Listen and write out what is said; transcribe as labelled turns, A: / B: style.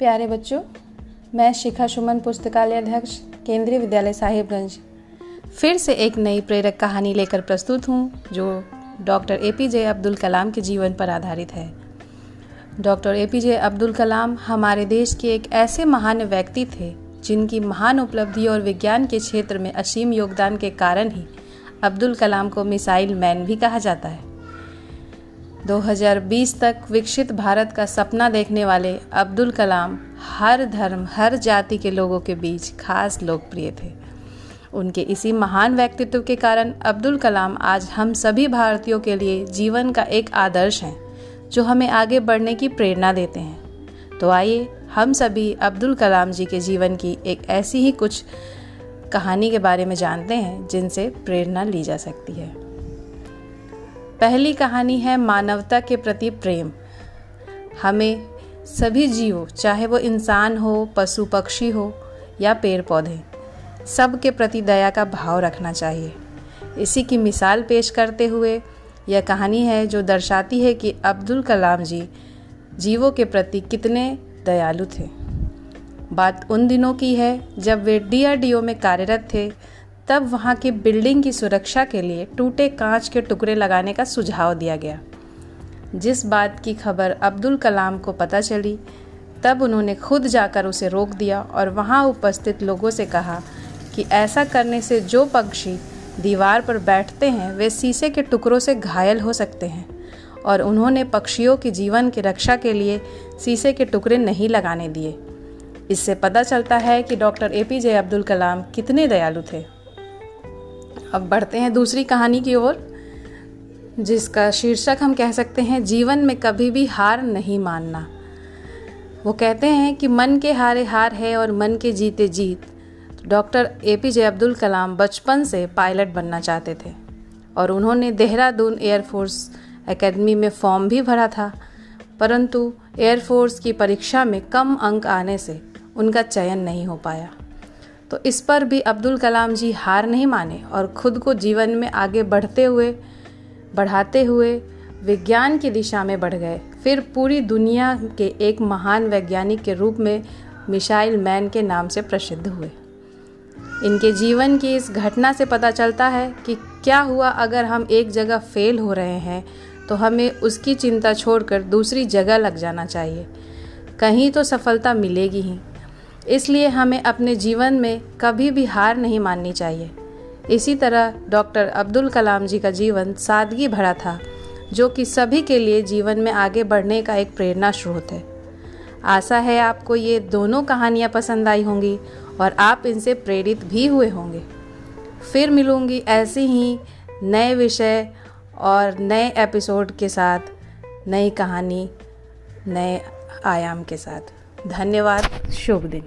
A: प्यारे बच्चों, मैं शिखा सुमन, पुस्तकालय अध्यक्ष, केंद्रीय विद्यालय साहिबगंज। फिर से एक नई प्रेरक कहानी लेकर प्रस्तुत हूँ, जो doctor A P J Abdul Kalam के जीवन पर आधारित है। Doctor A P J Abdul Kalam हमारे देश के एक ऐसे महान व्यक्ति थे, जिनकी महान उपलब्धि और विज्ञान के क्षेत्र में असीम योगदान के कारण ही अब्दुल कलाम को मिसाइल मैन भी कहा जाता है। 2020 तक विकसित भारत का सपना देखने वाले अब्दुल कलाम हर धर्म, हर जाति के लोगों के बीच खास लोकप्रिय थे। उनके इसी महान व्यक्तित्व के कारण अब्दुल कलाम आज हम सभी भारतीयों के लिए जीवन का एक आदर्श हैं, जो हमें आगे बढ़ने की प्रेरणा देते हैं। तो आइए हम सभी अब्दुल कलाम जी के जीवन की एक ऐसी ही कुछ कहानी के बारे में जानते हैं, जिनसे प्रेरणा ली जा सकती है। पहली कहानी है मानवता के प्रति प्रेम। हमें सभी जीवों, चाहे वो इंसान हो, पशु पक्षी हो, या पेड़ पौधे सब के प्रति दया का भाव रखना चाहिए। इसी की मिसाल पेश करते हुए यह कहानी है जो दर्शाती है कि अब्दुल कलाम जी जीवों के प्रति कितने दयालु थे। बात उन दिनों की है जब वे डीआरडीओ में कार्यरत थे तब वहाँ की बिल्डिंग की सुरक्षा के लिए टूटे कांच के टुकड़े लगाने का सुझाव दिया गया। जिस बात की खबर अब्दुल कलाम को पता चली, तब उन्होंने खुद जाकर उसे रोक दिया और वहाँ उपस्थित लोगों से कहा कि ऐसा करने से जो पक्षी दीवार पर बैठते हैं, वे शीशे के टुकड़ों से घायल हो सकते हैं और उन्होंने पक्षियों के जीवन की रक्षा के लिए शीशे के टुकड़े नहीं लगाने दिए। इससे पता चलता है कि doctor A P J Abdul Kalam कितने दयालु थे। अब बढ़ते हैं दूसरी कहानी की ओर, जिसका शीर्षक हम कह सकते हैं, जीवन में कभी भी हार नहीं मानना। वो कहते हैं कि मन के हारे हार है और मन के जीते जीत। Doctor A P J Abdul Kalam बचपन से पायलट बनना चाहते थे और उन्होंने देहरादून एयरफोर्स एकेडमी में फॉर्म भी भरा था। परंतु एयरफोर्स की परीक्षा में कम अंक आने से उनका चयन नहीं हो पाया। तो इस पर भी अब्दुल कलाम जी हार नहीं माने और खुद को जीवन में आगे बढ़ते हुए, बढ़ाते हुए विज्ञान की दिशा में बढ़ गए। फिर पूरी दुनिया के एक महान वैज्ञानिक के रूप में मिसाइल मैन के नाम से प्रसिद्ध हुए। इनके जीवन की इस घटना से पता चलता है कि क्या हुआ अगर हम एक जगह फेल हो रहे हैं तो हमें उसकी चिंता छोड़कर दूसरी जगह लग जाना चाहिए। कहीं तो सफलता मिलेगी ही। इसलिए हमें अपने जीवन में कभी भी हार नहीं माननी चाहिए। इसी तरह डॉक्टर अब्दुल कलाम जी का जीवन सादगी भरा था, जो कि सभी के लिए जीवन में आगे बढ़ने का एक प्रेरणा स्रोत है। आशा है आपको ये दोनों कहानियाँ पसंद आई होंगी और आप इनसे प्रेरित भी हुए होंगे। फिर मिलूँगी ऐसे ही नए विषय और नए एपिसोड के साथ, नई कहानी, नए आयाम के साथ। धन्यवाद शुभ दिन।